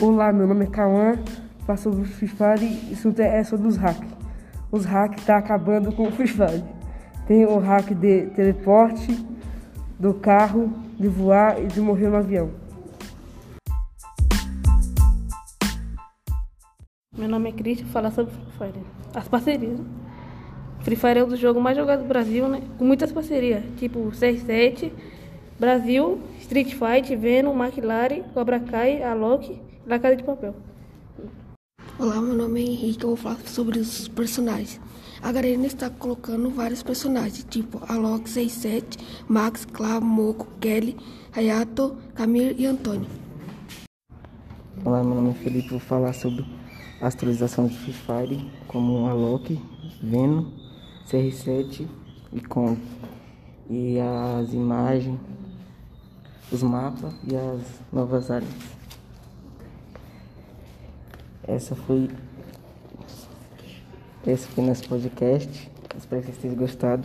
Olá, meu nome é Cauã, faço sobre o Free Fire isso é sobre os hacks. Os hacks tá acabando com o Free Fire. Tem o hack de teleporte, do carro, de voar e de morrer no avião. Meu nome é Cristian, falar sobre Free Fire. As parcerias. Free Fire é um dos jogos mais jogados do Brasil, né? Com muitas parcerias, tipo C7, Brasil, Street Fight, Venom, McLaren, Cobra Kai, Alok La Casa de Papel. Olá, meu nome é Henrique, eu vou falar sobre os personagens. A Garena está colocando vários personagens, tipo Alok 67, Max, Clavo, Moco, Kelly, Hayato, Camille e Antônio. Olá, meu nome é Felipe, vou falar sobre a atualização de Free Fire, como Alok, Venom, CR7 e Kong. E as imagens, os mapas e as novas áreas. Essa foi esse foi nosso podcast. Espero que vocês tenham gostado.